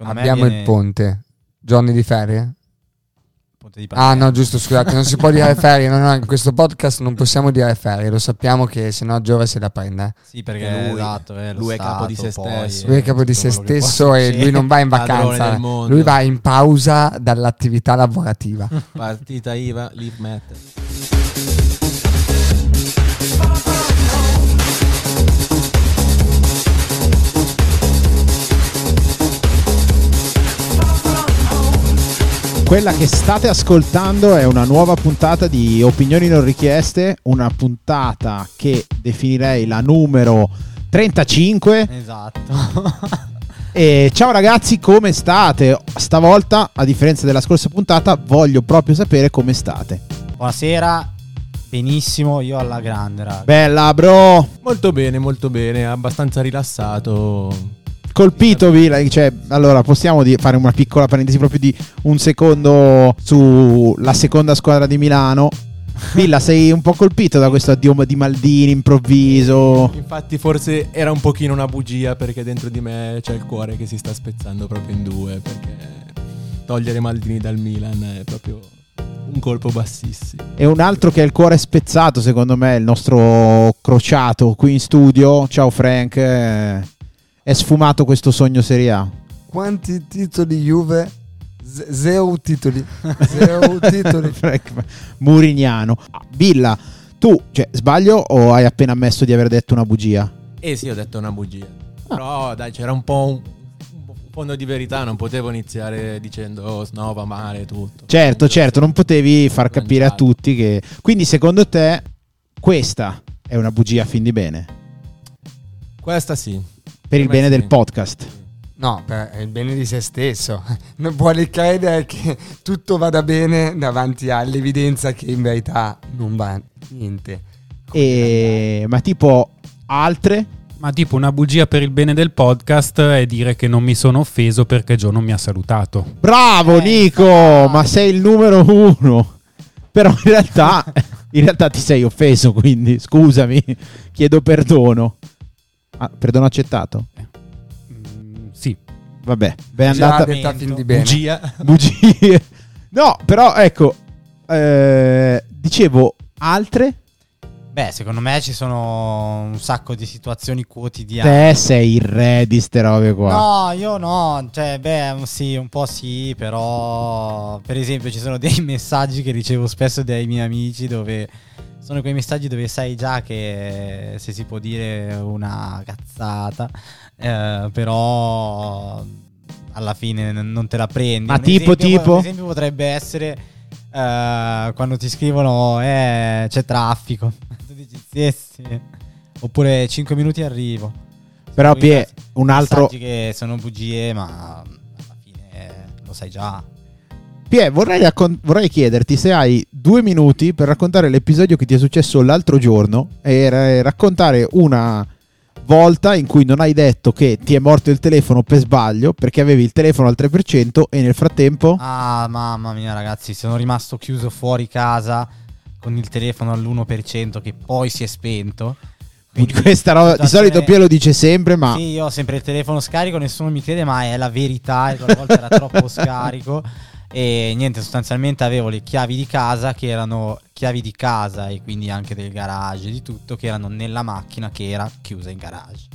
Secondo me Abbiamo viene il ponte. Giorni di ferie? ponte di Ah no, giusto, scusate, non si può dire ferie. No, no, in questo podcast non possiamo dire ferie. Lo sappiamo che se no Giove se la prende. Sì, perché Che lui- esatto, è lo lui è capo di Stato, se poi, stesso. Lui è capo di se stesso e lui non va in vacanza. Lui va in pausa dall'attività lavorativa. Partita IVA, leave matter. Quella che state ascoltando è una nuova puntata di Opinioni non richieste, una puntata che definirei la numero 35. Esatto. E ciao ragazzi, come state? Stavolta, a differenza della scorsa puntata, voglio proprio sapere come state. Buonasera. Benissimo, io alla grande, raga. Bella bro, Molto bene, molto bene, abbastanza rilassato. Colpitovi, like, cioè, allora possiamo di- fare una piccola parentesi proprio di un secondo sulla seconda squadra di Milano. Villa, sei un po' colpito da questo addio di Maldini improvviso. Infatti forse era un pochino una bugia perché dentro di me c'è il cuore che si sta spezzando proprio in due perché togliere Maldini dal Milan è proprio un colpo bassissimo. E un altro che ha il cuore spezzato, secondo me, è il nostro crociato qui in studio. Ciao Frank, è sfumato questo sogno Serie A. Quanti titoli Juve? Z- zero titoli. Zero titoli. Murignano. Villa, tu, cioè, sbaglio o hai appena ammesso di aver detto una bugia? Eh sì, ho detto una bugia. Però dai, c'era un po' un, fondo di verità, non potevo iniziare dicendo "Oh, no, va male tutto. Certo, certo, non potevi far capire a tutti che... Quindi secondo te questa è una bugia a fin di bene? Questa sì. Per il bene sì. del podcast. No, per il bene di se stesso. Non vuole credere che tutto vada bene davanti all'evidenza che in verità non va niente. E... Ma tipo altre? Ma tipo una bugia per il bene del podcast è dire che non mi sono offeso perché Gio non mi ha salutato. Bravo Eh, Nico, infatti. ma sei il numero uno. Però in realtà, in realtà ti sei offeso, quindi scusami, chiedo perdono. Ah, perdono accettato? Mm, sì, Vabbè, ben Già andata. detta fin di bene. Bugia. Bugie. No, però ecco, eh, dicevo altre. Beh, secondo me ci sono un sacco di situazioni quotidiane. Te sei il re di ste robe qua. No, io no, cioè, beh, sì, un po' sì, però per esempio ci sono dei messaggi che ricevo spesso dai miei amici dove sono quei messaggi dove sai già che se si può dire una cazzata, eh, però alla fine non te la prendi. Ma Un tipo, esempio- tipo? Un esempio potrebbe essere eh, quando ti scrivono eh, c'è traffico. tu dici sì, sì. Oppure 5 minuti arrivo. Però Pie, un altro... che sono bugie, ma alla fine lo sai già. Pie, vorrei, raccon- vorrei chiederti se hai due minuti per raccontare l'episodio che ti è successo l'altro giorno e ra- raccontare una volta in cui non hai detto che ti è morto il telefono per sbaglio perché avevi il telefono al 3% e nel frattempo... Ah, mamma mia, ragazzi, sono rimasto chiuso fuori casa con il telefono all'1% che poi si è spento. Quindi, Questa roba di solito Pie lo dice sempre, ma Sì, io ho sempre il telefono scarico, nessuno mi crede, ma è la verità. E quella volta era troppo scarico. E niente, sostanzialmente avevo le chiavi di casa che erano chiavi di casa e quindi anche del garage e di tutto che erano nella macchina che era chiusa in garage.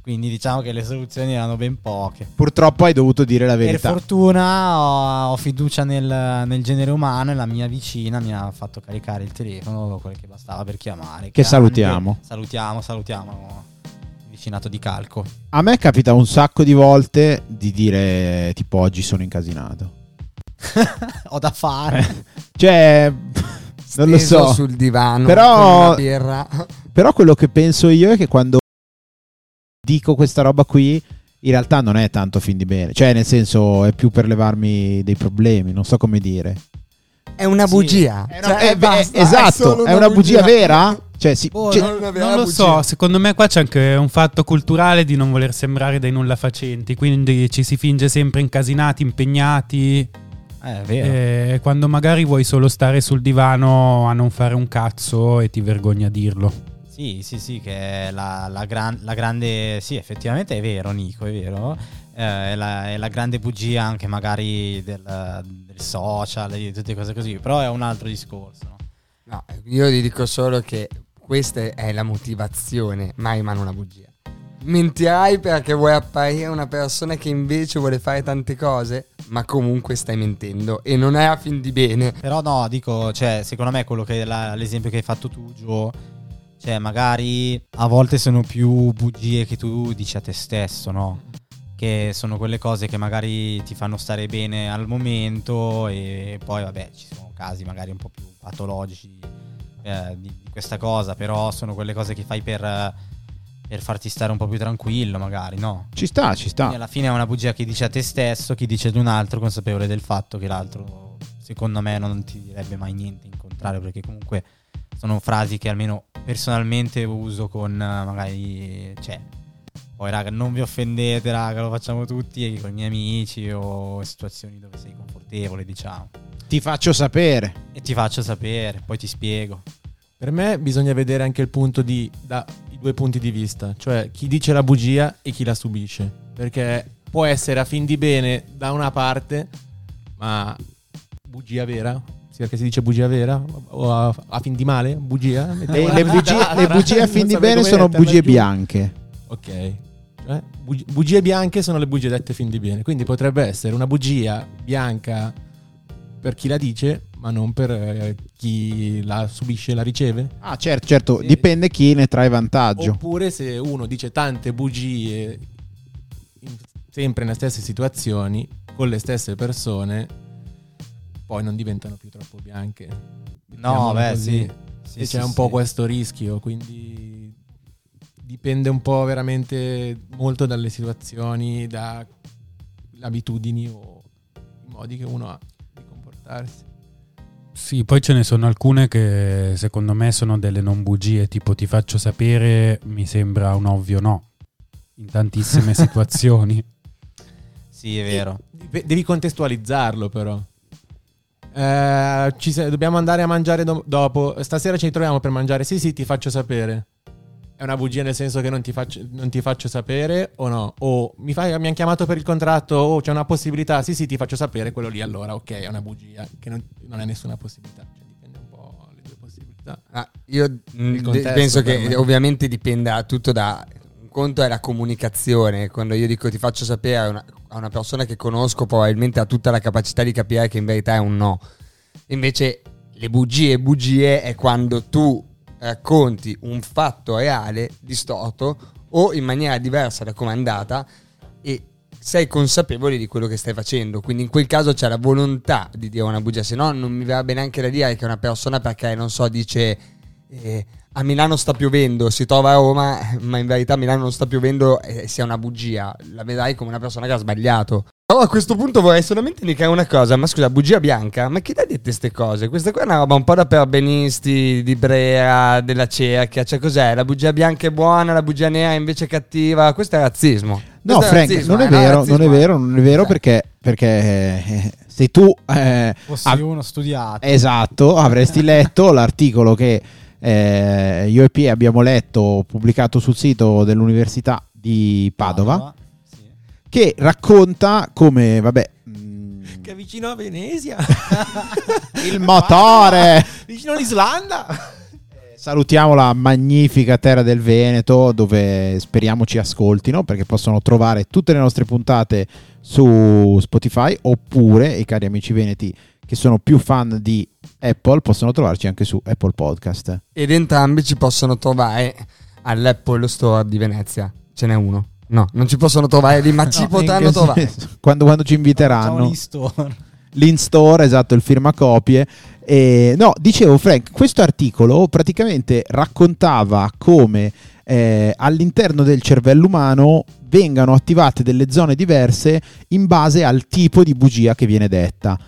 Quindi diciamo che le soluzioni erano ben poche. purtroppo hai dovuto dire la Per verità. fortuna ho, ho fiducia nel, nel genere umano e la mia vicina mi ha fatto caricare il telefono, quel che bastava per chiamare. Che salutiamo. Salutiamo, salutiamo. Vicinato di calco. A me capita un sacco di volte di dire tipo oggi sono incasinato. Ho da fare. Cioè, non lo so. sul divano Però- con una birra. Però quello che penso io è che quando dico questa roba qui, in realtà non è tanto fin di bene. Cioè, nel senso, è più per levarmi dei problemi, non so come dire. È una Sì. bugia. È Cioè, una- è- basta, è- esatto, solo è una bugia vera? Cioè, sì, Boh, cioè- non una non lo bugia. so, secondo me qua c'è anche un fatto culturale di non voler sembrare dei nulla facenti, quindi ci si finge sempre incasinati, impegnati, Eh, eh, quando magari vuoi solo stare sul divano a non fare un cazzo e ti vergogni a dirlo. Sì, sì, sì, che è la, la gran- la grande... Sì, effettivamente è vero, Nico, è vero. eh, è, la, è la grande bugia anche magari del, del social, di tutte cose così, però è un altro discorso. no? No, io ti dico solo che questa è la motivazione, mai mano una bugia. Mentirai perché vuoi apparire una persona che invece vuole fare tante cose, ma comunque stai mentendo e non è a fin di bene. Però no, dico, cioè, secondo me quello che la- l'esempio che hai fatto tu, Gio, cioè magari a volte sono più bugie che tu dici a te stesso, no? Che sono quelle cose che magari ti fanno stare bene al momento e poi vabbè ci sono casi magari un po' più patologici eh, di, di questa cosa, però sono quelle cose che fai per, per farti stare un po' più tranquillo magari, no? Ci sta, ci sta. Quindi alla fine è una bugia che dici a te stesso, chi dice ad un altro, consapevole del fatto che l'altro, secondo me, non ti direbbe mai niente in contrario, perché comunque sono frasi che almeno personalmente uso con eh, magari, cioè, poi raga, non vi offendete, raga, lo facciamo tutti con i miei amici o situazioni dove sei confortevole, diciamo. Ti faccio sapere. E ti faccio sapere, poi ti spiego. Per me bisogna vedere anche il punto di da i due punti di vista, cioè chi dice la bugia e chi la subisce, perché può essere a fin di bene da una parte, ma bugia vera, sì, perché si dice bugia vera o a, a fin di male, bugia. Le, le bugie, le bugie a fin di bene sono bugie bianche. Ok. Cioè, bugie, bugie bianche sono le bugie dette fin di bene, quindi potrebbe essere una bugia bianca per chi la dice, ma non per eh, chi la subisce e la riceve. Ah, certo, certo, dipende chi ne trae vantaggio. Oppure se uno dice tante bugie in- sempre nelle stesse situazioni, con le stesse persone, poi non diventano più troppo bianche. No, beh, così. sì. Sì, e sì, c'è un sì. po' questo rischio, quindi dipende un po' veramente molto dalle situazioni, da abitudini o i modi che uno ha di comportarsi. Sì, poi ce ne sono alcune che secondo me sono delle non bugie, tipo ti faccio sapere, mi sembra un ovvio no, in tantissime situazioni. Sì, è vero. Deve- Devi contestualizzarlo però. Eh, ci se- dobbiamo andare a mangiare do- dopo. Stasera ci ritroviamo per mangiare. Sì, sì, ti faccio sapere. È una bugia nel senso che non ti faccio, non ti faccio sapere o no? O mi, fai, mi hanno chiamato per il contratto o c'è una possibilità. Sì, sì, ti faccio sapere. Quello lì allora, ok, è una bugia che non, non è nessuna possibilità. Cioè, dipende un po' le due possibilità. Ah, io contesto penso che me. ovviamente dipenda tutto da un conto è la comunicazione. Quando io dico ti faccio sapere a una, a una persona che conosco, probabilmente ha tutta la capacità di capire che in verità è un no. Invece le bugie bugie è quando tu racconti un fatto reale distorto o in maniera diversa da come è andata e sei consapevole di quello che stai facendo. Quindi in quel caso c'è la volontà di dire una bugia, se no non mi verrebbe neanche da dire che una persona perché non so dice eh, a Milano sta piovendo, si trova a Roma, ma in verità a Milano non sta piovendo e sia una bugia. La vedrai come una persona che ha sbagliato. Però a questo punto vorrei solamente indicare una cosa, ma scusa, bugia bianca? Ma chi l'ha dette queste cose? Questa qua è una roba un po' da perbenisti, di Brea, della cerchia, cioè cos'è? La bugia bianca è buona, la bugia nera invece è cattiva? Questo è razzismo. No, Questo è Frank, razzismo, non è eh, vero, razzismo, non è eh. vero, non è vero Eh. perché, perché eh, se tu eh, Fossi av- uno studiato. esatto avresti letto l'articolo che eh, io e P abbiamo letto pubblicato sul sito dell'Università di Padova Sì. che racconta come vabbè mm, Che è vicino a Venezia. il motore vicino all'Islanda. Salutiamo la magnifica terra del Veneto dove speriamo ci ascoltino perché possono trovare tutte le nostre puntate su Spotify oppure i cari amici veneti che sono più fan di Apple possono trovarci anche su Apple Podcast. Ed entrambi ci possono trovare all'Apple Store di Venezia. Ce n'è uno. No, non ci possono trovare lì, ma ci No, potranno in che trovare. Quando, quando ci inviteranno. L'e-store. l'in-store, esatto, il firmacopie. E, no, dicevo Frank, questo articolo praticamente raccontava come eh, all'interno del cervello umano vengano attivate delle zone diverse in base al tipo di bugia che viene detta.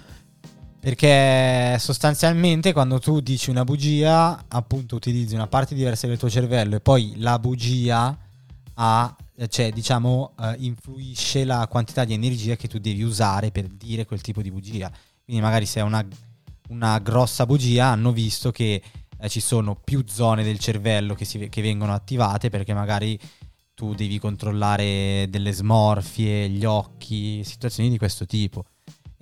Perché sostanzialmente quando tu dici una bugia, appunto utilizzi una parte diversa del tuo cervello e poi la bugia ha, cioè diciamo, eh, influisce la quantità di energia che tu devi usare per dire quel tipo di bugia. Quindi magari se è una, una grossa bugia hanno visto che eh, ci sono più zone del cervello che, si, che vengono attivate perché magari tu devi controllare delle smorfie, gli occhi, situazioni di questo tipo.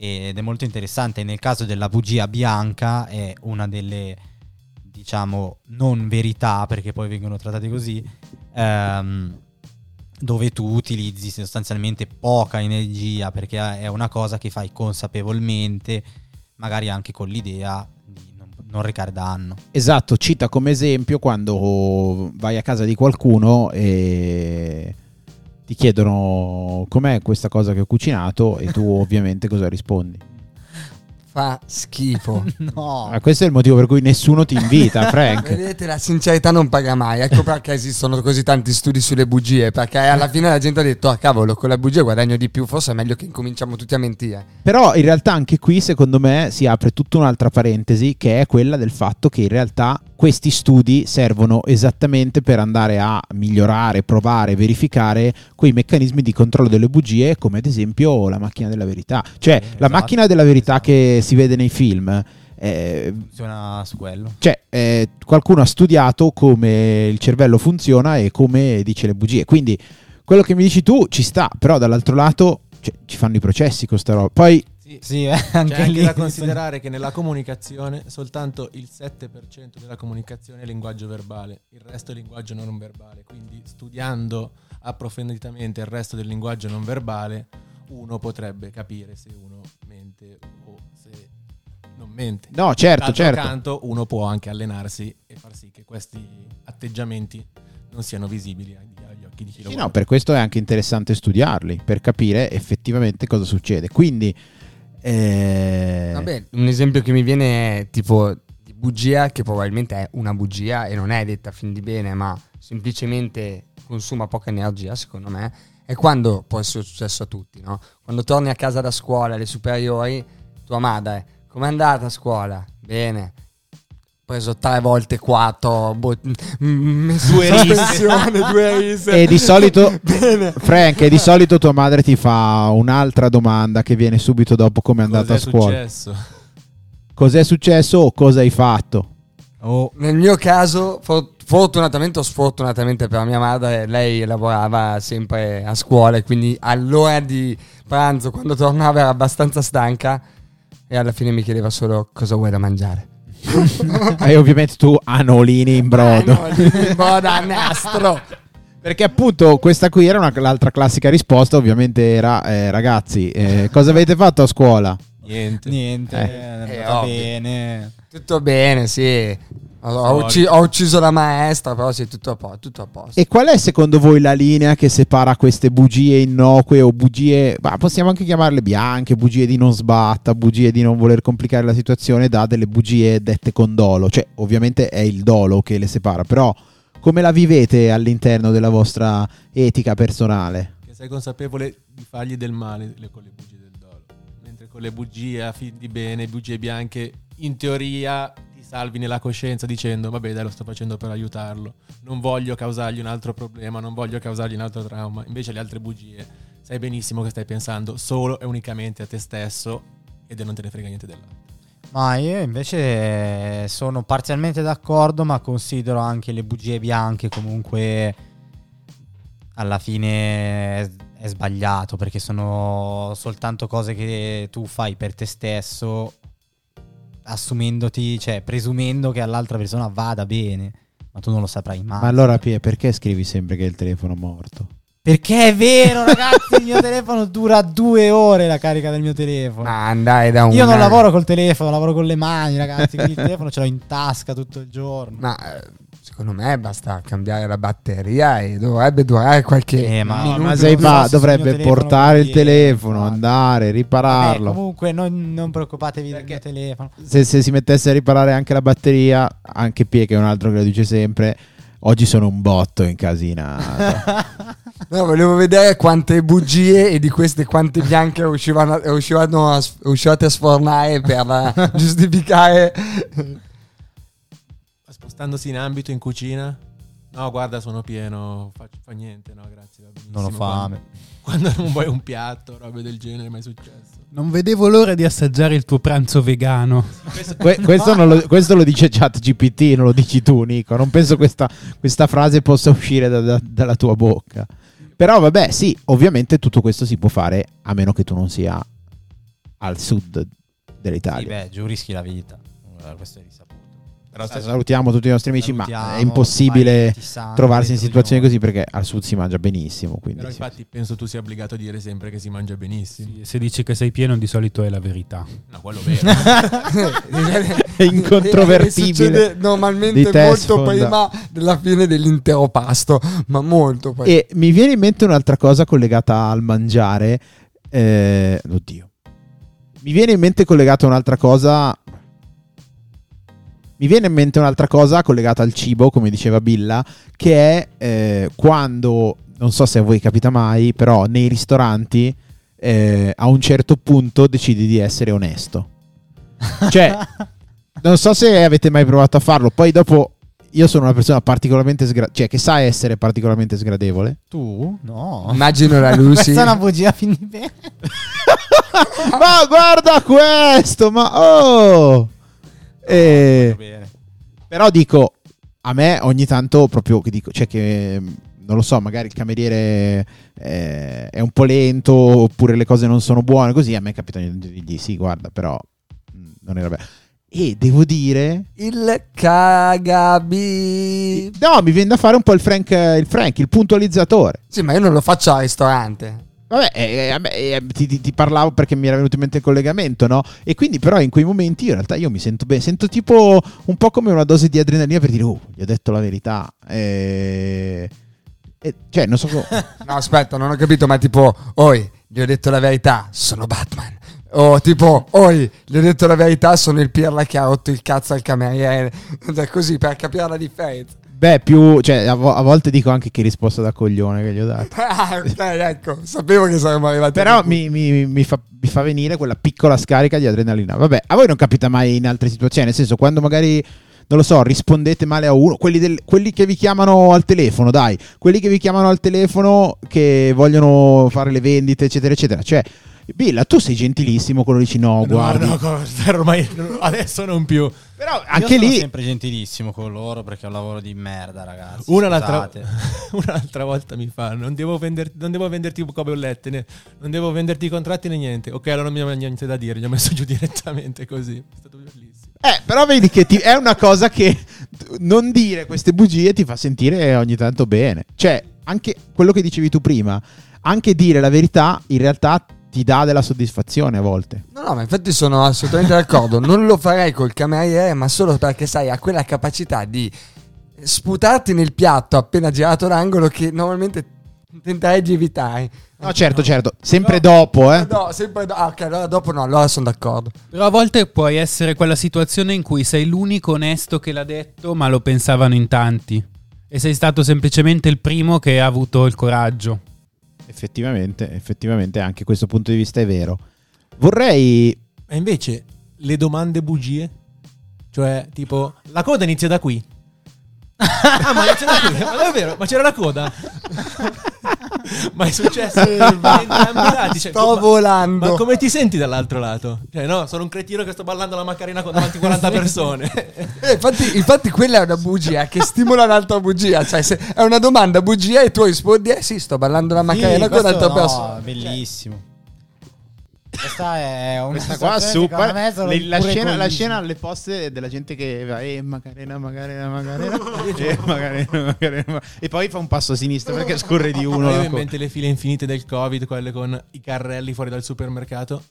Ed è molto interessante. Nel caso della bugia bianca è una delle, diciamo, non verità, perché poi vengono trattate così, ehm, dove tu utilizzi sostanzialmente poca energia, perché è una cosa che fai consapevolmente, magari anche con l'idea di non, non recare danno. Esatto, cita come esempio quando vai a casa di qualcuno e ti chiedono com'è questa cosa che ho cucinato e tu ovviamente cosa rispondi. Fa schifo. no, Ah, questo è il motivo per cui nessuno ti invita, Frank. Vedete, la sincerità non paga mai. Ecco perché esistono così tanti studi sulle bugie. Perché alla fine la gente ha detto: Ah, cavolo, con la bugia guadagno di più. Forse è meglio che incominciamo tutti a mentire. Però in realtà anche qui secondo me si apre tutta un'altra parentesi che è quella del fatto che in realtà questi studi servono esattamente per andare a migliorare, provare, verificare quei meccanismi di controllo delle bugie come ad esempio la macchina della verità. Cioè Sì, la esatto, macchina della verità esatto. che si vede nei film. eh, funziona su quello. cioè, eh, qualcuno ha studiato come il cervello funziona e come dice le bugie. Quindi quello che mi dici tu ci sta, però dall'altro lato cioè, ci fanno i processi con sta roba. Poi Sì, Sì, eh, C'è anche anche lì. da considerare che nella comunicazione soltanto il 7% della comunicazione è linguaggio verbale, il resto è linguaggio non verbale. Quindi studiando approfonditamente il resto del linguaggio non verbale, uno potrebbe capire se uno mente o se non mente. no, certo, D'altro certo. canto, uno può anche allenarsi e far sì che questi atteggiamenti non siano visibili agli, occhi di chi lo Sì, guarda. no, per questo è anche interessante studiarli, per capire effettivamente cosa succede. Quindi, eh, Vabbè, un esempio che mi viene è tipo di bugia, che probabilmente è una bugia e non è detta fin di bene, ma semplicemente consuma poca energia, secondo me. È quando può essere successo a tutti, no? Quando torni a casa da scuola, alle superiori, tua madre, com'è andata a scuola? Bene. Ho preso tre volte quattro, bo- messo Due in risse. sospensione, due risse. e di solito, Bene. Frank, e di solito tua madre ti fa un'altra domanda che viene subito dopo come è andata Cos'è a scuola. successo? Cos'è successo o cosa hai fatto? Oh, Nel mio caso, for- fortunatamente o sfortunatamente per mia madre, lei lavorava sempre a scuola e quindi all'ora di pranzo, quando tornava, era abbastanza stanca e alla fine mi chiedeva solo cosa vuoi da mangiare. e ovviamente tu anolini in brodo. No, in brodo a nastro. Perché appunto questa qui era una- l'altra classica risposta, ovviamente era eh, ragazzi, eh, cosa avete fatto a scuola? Niente. niente, Eh, è andata ovvio. bene. Tutto bene, sì. Ho, ho ucci- ho ucciso la maestra, però sì, tutto a, po- tutto a posto. E qual è secondo voi la linea che separa queste bugie innocue o bugie, bah, possiamo anche chiamarle bianche, bugie di non sbatta, bugie di non voler complicare la situazione da delle bugie dette con dolo? Cioè, ovviamente è il dolo che le separa, però come la vivete all'interno della vostra etica personale? Che sei consapevole di fargli del male le- con le bugie del dolo. Mentre con le bugie a fin di bene, bugie bianche, in teoria salvi nella coscienza dicendo vabbè dai lo sto facendo per aiutarlo. Non voglio causargli un altro problema, non voglio causargli un altro trauma. Invece le altre bugie sai benissimo che stai pensando solo e unicamente a te stesso ed non te ne frega niente dell'altro. Ma io invece sono parzialmente d'accordo, ma considero anche le bugie bianche comunque alla fine è sbagliato perché sono soltanto cose che tu fai per te stesso assumendoti, cioè presumendo che all'altra persona vada bene, ma tu non lo saprai mai. Ma allora Pie, perché scrivi sempre che è il telefono morto? Perché è vero, ragazzi, il mio telefono dura due ore la carica del mio telefono. Ma andai da un. Io non lavoro col telefono, lavoro con le mani, ragazzi. Quindi il telefono ce l'ho in tasca tutto il giorno. Ma eh, secondo me basta cambiare la batteria e dovrebbe durare qualche. Eh, ma- ma sei fa, so il dovrebbe portare il telefono, andare, Vabbè, ripararlo. comunque non, non preoccupatevi del mio telefono. se, se si mettesse a riparare anche la batteria, anche Pie che è un altro che lo dice sempre, oggi sono un botto incasinato. No, volevo vedere quante bugie e di queste quante bianche uscivano, uscivano a, uscivate a sfornare per eh, giustificare. Spostandosi in ambito in cucina, No, guarda, sono pieno, fa, fa niente, no, grazie. Non ho fame. Quando, quando non vuoi un piatto, robe del genere, mai successo. Non vedevo l'ora di assaggiare il tuo pranzo vegano. Que- questo, non lo, questo lo dice chat GPT, non lo dici tu, Nico. Non penso questa, questa frase possa uscire da- da- dalla tua bocca. Però, vabbè, sì, ovviamente tutto questo si può fare a meno che tu non sia al sud Sì, dell'Italia. beh, giù rischi la vita. Questo è risaputo. Però Sa- Salutiamo tutti i nostri amici, ma è impossibile santi, trovarsi in situazioni così perché al sud si mangia benissimo. Quindi Però sì. infatti penso tu sia obbligato a dire sempre che si mangia benissimo. Sì, se dici che sei pieno, di solito è la verità. No, quello vero. È incontrovertibile. Succede normalmente molto sfonda. prima della fine dell'intero pasto, ma molto prima. E mi viene in mente un'altra cosa collegata al mangiare. Eh, oddio. Mi viene in mente collegata un'altra cosa. Mi viene in mente un'altra cosa collegata al cibo, come diceva Billa, che è eh, quando, non so se a voi capita mai, però nei ristoranti eh, a un certo punto decidi di essere onesto. Cioè, non so se avete mai provato a farlo, poi dopo io sono una persona particolarmente sgradevole, cioè che sa essere particolarmente sgradevole. Tu? No. Immagino la Lucy. Questa è una bugia fin di bene. ma guarda questo, ma oh! Eh, Bene. però dico, a me ogni tanto proprio che dico, cioè che non lo so, magari il cameriere eh, è un po' lento oppure le cose non sono buone, così a me capita di dirgli sì, guarda, però mh, non era bello. E devo dire, Il cagabi. no, mi viene da fare un po' il Frank, il, Frank, il puntualizzatore. Sì, ma io non lo faccio al ristorante. Vabbè, eh, me, eh, ti, ti- ti parlavo perché mi era venuto in mente il collegamento, no? E quindi però in quei momenti io in realtà io mi sento bene, sento tipo un po' come una dose di adrenalina per dire, oh, gli ho detto la verità. Eh, eh, cioè, non so... co- No, aspetta, non ho capito, ma tipo, oi, gli ho detto la verità, sono Batman. O tipo, oi, gli ho detto la verità, sono il pirla che ha rotto il cazzo al cameriere. Cioè, Così, per capire la differenza. Beh, più, cioè, a, vo- a volte dico anche che risposta da coglione che gli ho dato. Ah, ok, ecco, sapevo che saremmo arrivati. Però mi, mi- mi fa, mi fa venire quella piccola scarica di adrenalina. Vabbè, a voi non capita mai in altre situazioni? Nel senso, quando magari, non lo so, rispondete male a uno, quelli, del- quelli che vi chiamano al telefono, dai, quelli che vi chiamano al telefono che vogliono fare le vendite, eccetera, eccetera. Cioè, Billa, tu sei gentilissimo, quello dici no, guardi. No, no, ormai adesso non più. Però Io anche sono lì... sempre gentilissimo con loro perché è un lavoro di merda, ragazzi. Una l'altra, un'altra volta mi fa: non devo, vender- non devo venderti bollette, né- non devo venderti i contratti né niente. Ok, allora non mi ha niente da dire. Gli ho messo giù direttamente così. È stato bellissimo. Eh, però vedi che ti- è una cosa che non dire queste bugie ti fa sentire ogni tanto bene. Cioè, anche quello che dicevi tu prima, anche dire la verità in realtà ti dà della soddisfazione a volte. No, no, ma infatti sono assolutamente d'accordo. Non lo farei col cameriere, ma solo perché sai, ha quella capacità di sputarti nel piatto appena girato l'angolo che normalmente tenterei di evitare. No, certo, certo, sempre Però- dopo, eh. No, sempre do- ah, ok, allora dopo no, allora sono d'accordo. Però a volte puoi essere quella situazione in cui sei l'unico onesto che l'ha detto, ma lo pensavano in tanti. E sei stato semplicemente il primo che ha avuto il coraggio. Effettivamente, effettivamente anche questo punto di vista è vero. Vorrei E invece le domande bugie, cioè tipo la coda inizia da qui. ah, ma inizia da qui, ma davvero? Ma c'era la coda? ma è successo in entrambi i lati. Cioè, Sto ma- volando. Ma come ti senti dall'altro lato? Cioè, no, sono un cretino che sto ballando la Macarena con davanti a 40 persone. Eh, infatti, infatti quella è una bugia che stimola un'altra bugia. Cioè, se è una domanda bugia e tu rispondi, eh sì, sto ballando la macarena Sì, con un'altra no, persona. Bellissimo. Questa è una questa qua super secondo me sono le- la, scena, la scena alle poste della gente che va eh Macarena Macarena Macarena eh, Macarena Macarena e poi fa un passo a sinistra perché scorre di uno in mente le file infinite del Covid, quelle con i carrelli fuori dal supermercato.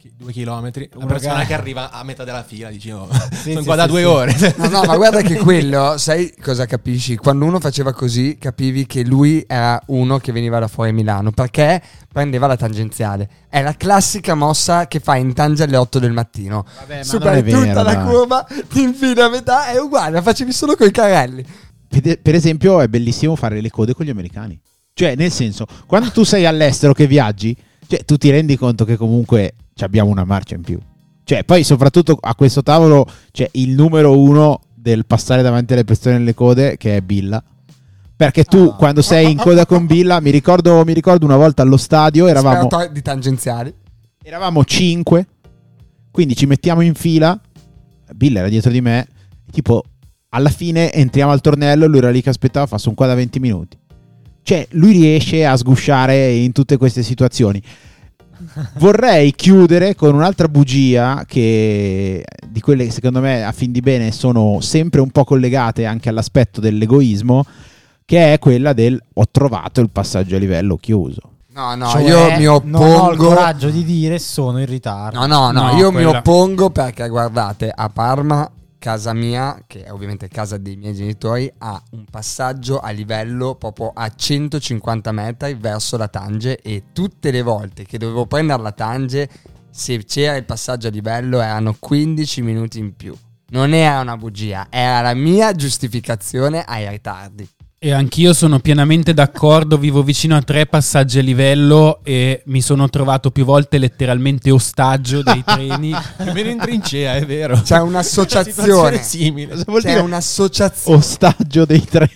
Due, chi- due chilometri. Uno persona che- che arriva a metà della fila dice: oh, Sì, sono sì, qua da due sì. ore. No, no, ma guarda che quello, sai cosa capisci? Quando uno faceva così, capivi che lui era uno che veniva da fuori Milano perché prendeva la tangenziale. È la classica mossa che fai in tange alle 8 del mattino. Vabbè, Superi è vero, tutta la dai. curva, ti infili a metà, è uguale, la facevi solo con i carrelli. Per esempio, è bellissimo fare le code con gli americani. Cioè, nel senso, quando tu sei all'estero che viaggi, cioè, tu ti rendi conto che comunque abbiamo una marcia in più. Cioè, poi soprattutto a questo tavolo c'è il numero uno del passare davanti alle persone nelle code, che è Billa. Perché tu, Ah. quando sei in coda con Billa, mi ricordo, mi ricordo una volta allo stadio, eravamo, Spero di tangenziali. eravamo 5, quindi ci mettiamo in fila. Billa era dietro di me, tipo alla fine entriamo al tornello, lui era lì che aspettava, fa sono qua da 20 minuti. Cioè, lui riesce a sgusciare in tutte queste situazioni. Vorrei chiudere con un'altra bugia che di quelle che secondo me a fin di bene sono sempre un po' collegate anche all'aspetto dell'egoismo, che è quella del ho trovato il passaggio a livello chiuso. No, no, Cioè, io mi oppongo. Non ho il coraggio di dire sono in ritardo. No, no, no, No, io mi quella- oppongo perché guardate, a Parma, casa mia, che è ovviamente casa dei miei genitori, ha un passaggio a livello proprio a 150 metri verso la Tange e tutte le volte che dovevo prendere la Tange, se c'era il passaggio a livello erano 15 minuti in più. Non era una bugia, era la mia giustificazione ai ritardi. E anch'io sono pienamente d'accordo, vivo vicino a tre passaggi a livello e mi sono trovato più volte letteralmente ostaggio dei treni. Più o meno in trincea, è vero. C'è Una un'associazione. simile. Cosa vuol C'è dire un'associazione. ostaggio dei tre?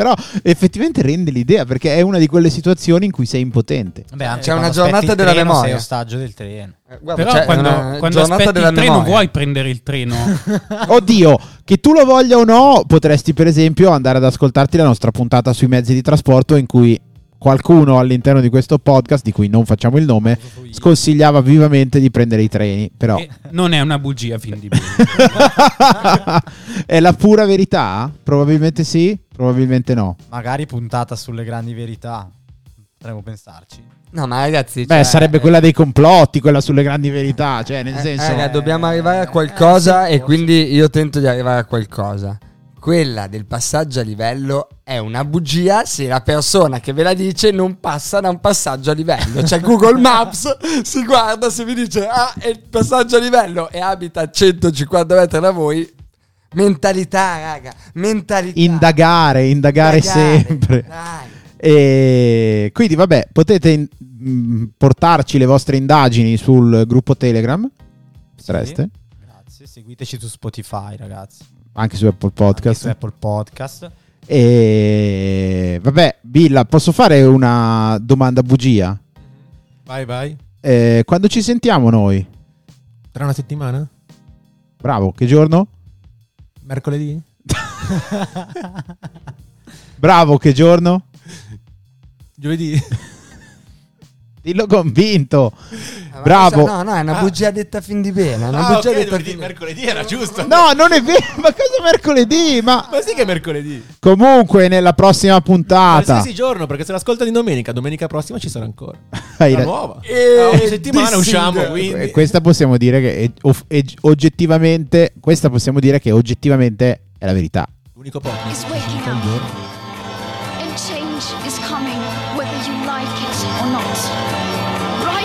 Però effettivamente rende l'idea perché è una di quelle situazioni in cui sei impotente. Beh, anche C'è una giornata della treno memoria. Sei ostaggio del treno. Eh, guarda, Però quando, quando giornata aspetti della il treno memoria. vuoi prendere il treno? Oddio, che tu lo voglia o no, potresti per esempio andare ad ascoltarti la nostra puntata sui mezzi di trasporto in cui qualcuno all'interno di questo podcast, di cui non facciamo il nome, sconsigliava vivamente di prendere i treni. Però E non è una bugia fin di bene. è la pura verità? Probabilmente sì, probabilmente no. Magari puntata sulle grandi verità. Potremmo pensarci. No, ma ragazzi, Beh, cioè, sarebbe quella dei complotti, quella sulle grandi verità, cioè nel eh, senso... raga, dobbiamo Eh, arrivare a eh, qualcosa sì, e forse. quindi io tento di arrivare a qualcosa. Quella del passaggio a livello è una bugia se la persona che ve la dice non passa da un passaggio a livello. Cioè Google Maps si guarda se vi dice ah è il passaggio a livello e abita a 150 metri da voi. Mentalità, raga, mentalità. Indagare, indagare, Indagare, sempre. dai. E quindi, vabbè, potete in- mh, portarci le vostre indagini sul gruppo Telegram. Potreste, Grazie. Seguiteci su Spotify, ragazzi. anche su Apple Anche Podcast. su Apple Podcast. E vabbè, Billa, posso fare una domanda bugia? Vai, vai. Eh, quando ci sentiamo noi? Tra una settimana? Bravo, che giorno? Mercoledì? Bravo, che giorno? Giovedì? Dillo convinto. Ah, ma Bravo. cosa- No, no, è una Ah. bugia detta fin di bene. È una Ah, bugia ok, detta fin mercoledì era giusto. No, non è vero. Ma cosa mercoledì? Ma Ma sì che è mercoledì. comunque nella prossima puntata. Qualsiasi giorno, perché se l'ascolta di domenica, domenica prossima ci sarà ancora. Hai La nuova. E Ah, ogni settimana dissing. usciamo, Eh, quindi. Questa possiamo dire che è, off- è- oggettivamente, questa possiamo dire che oggettivamente è la verità. L'unico podcast.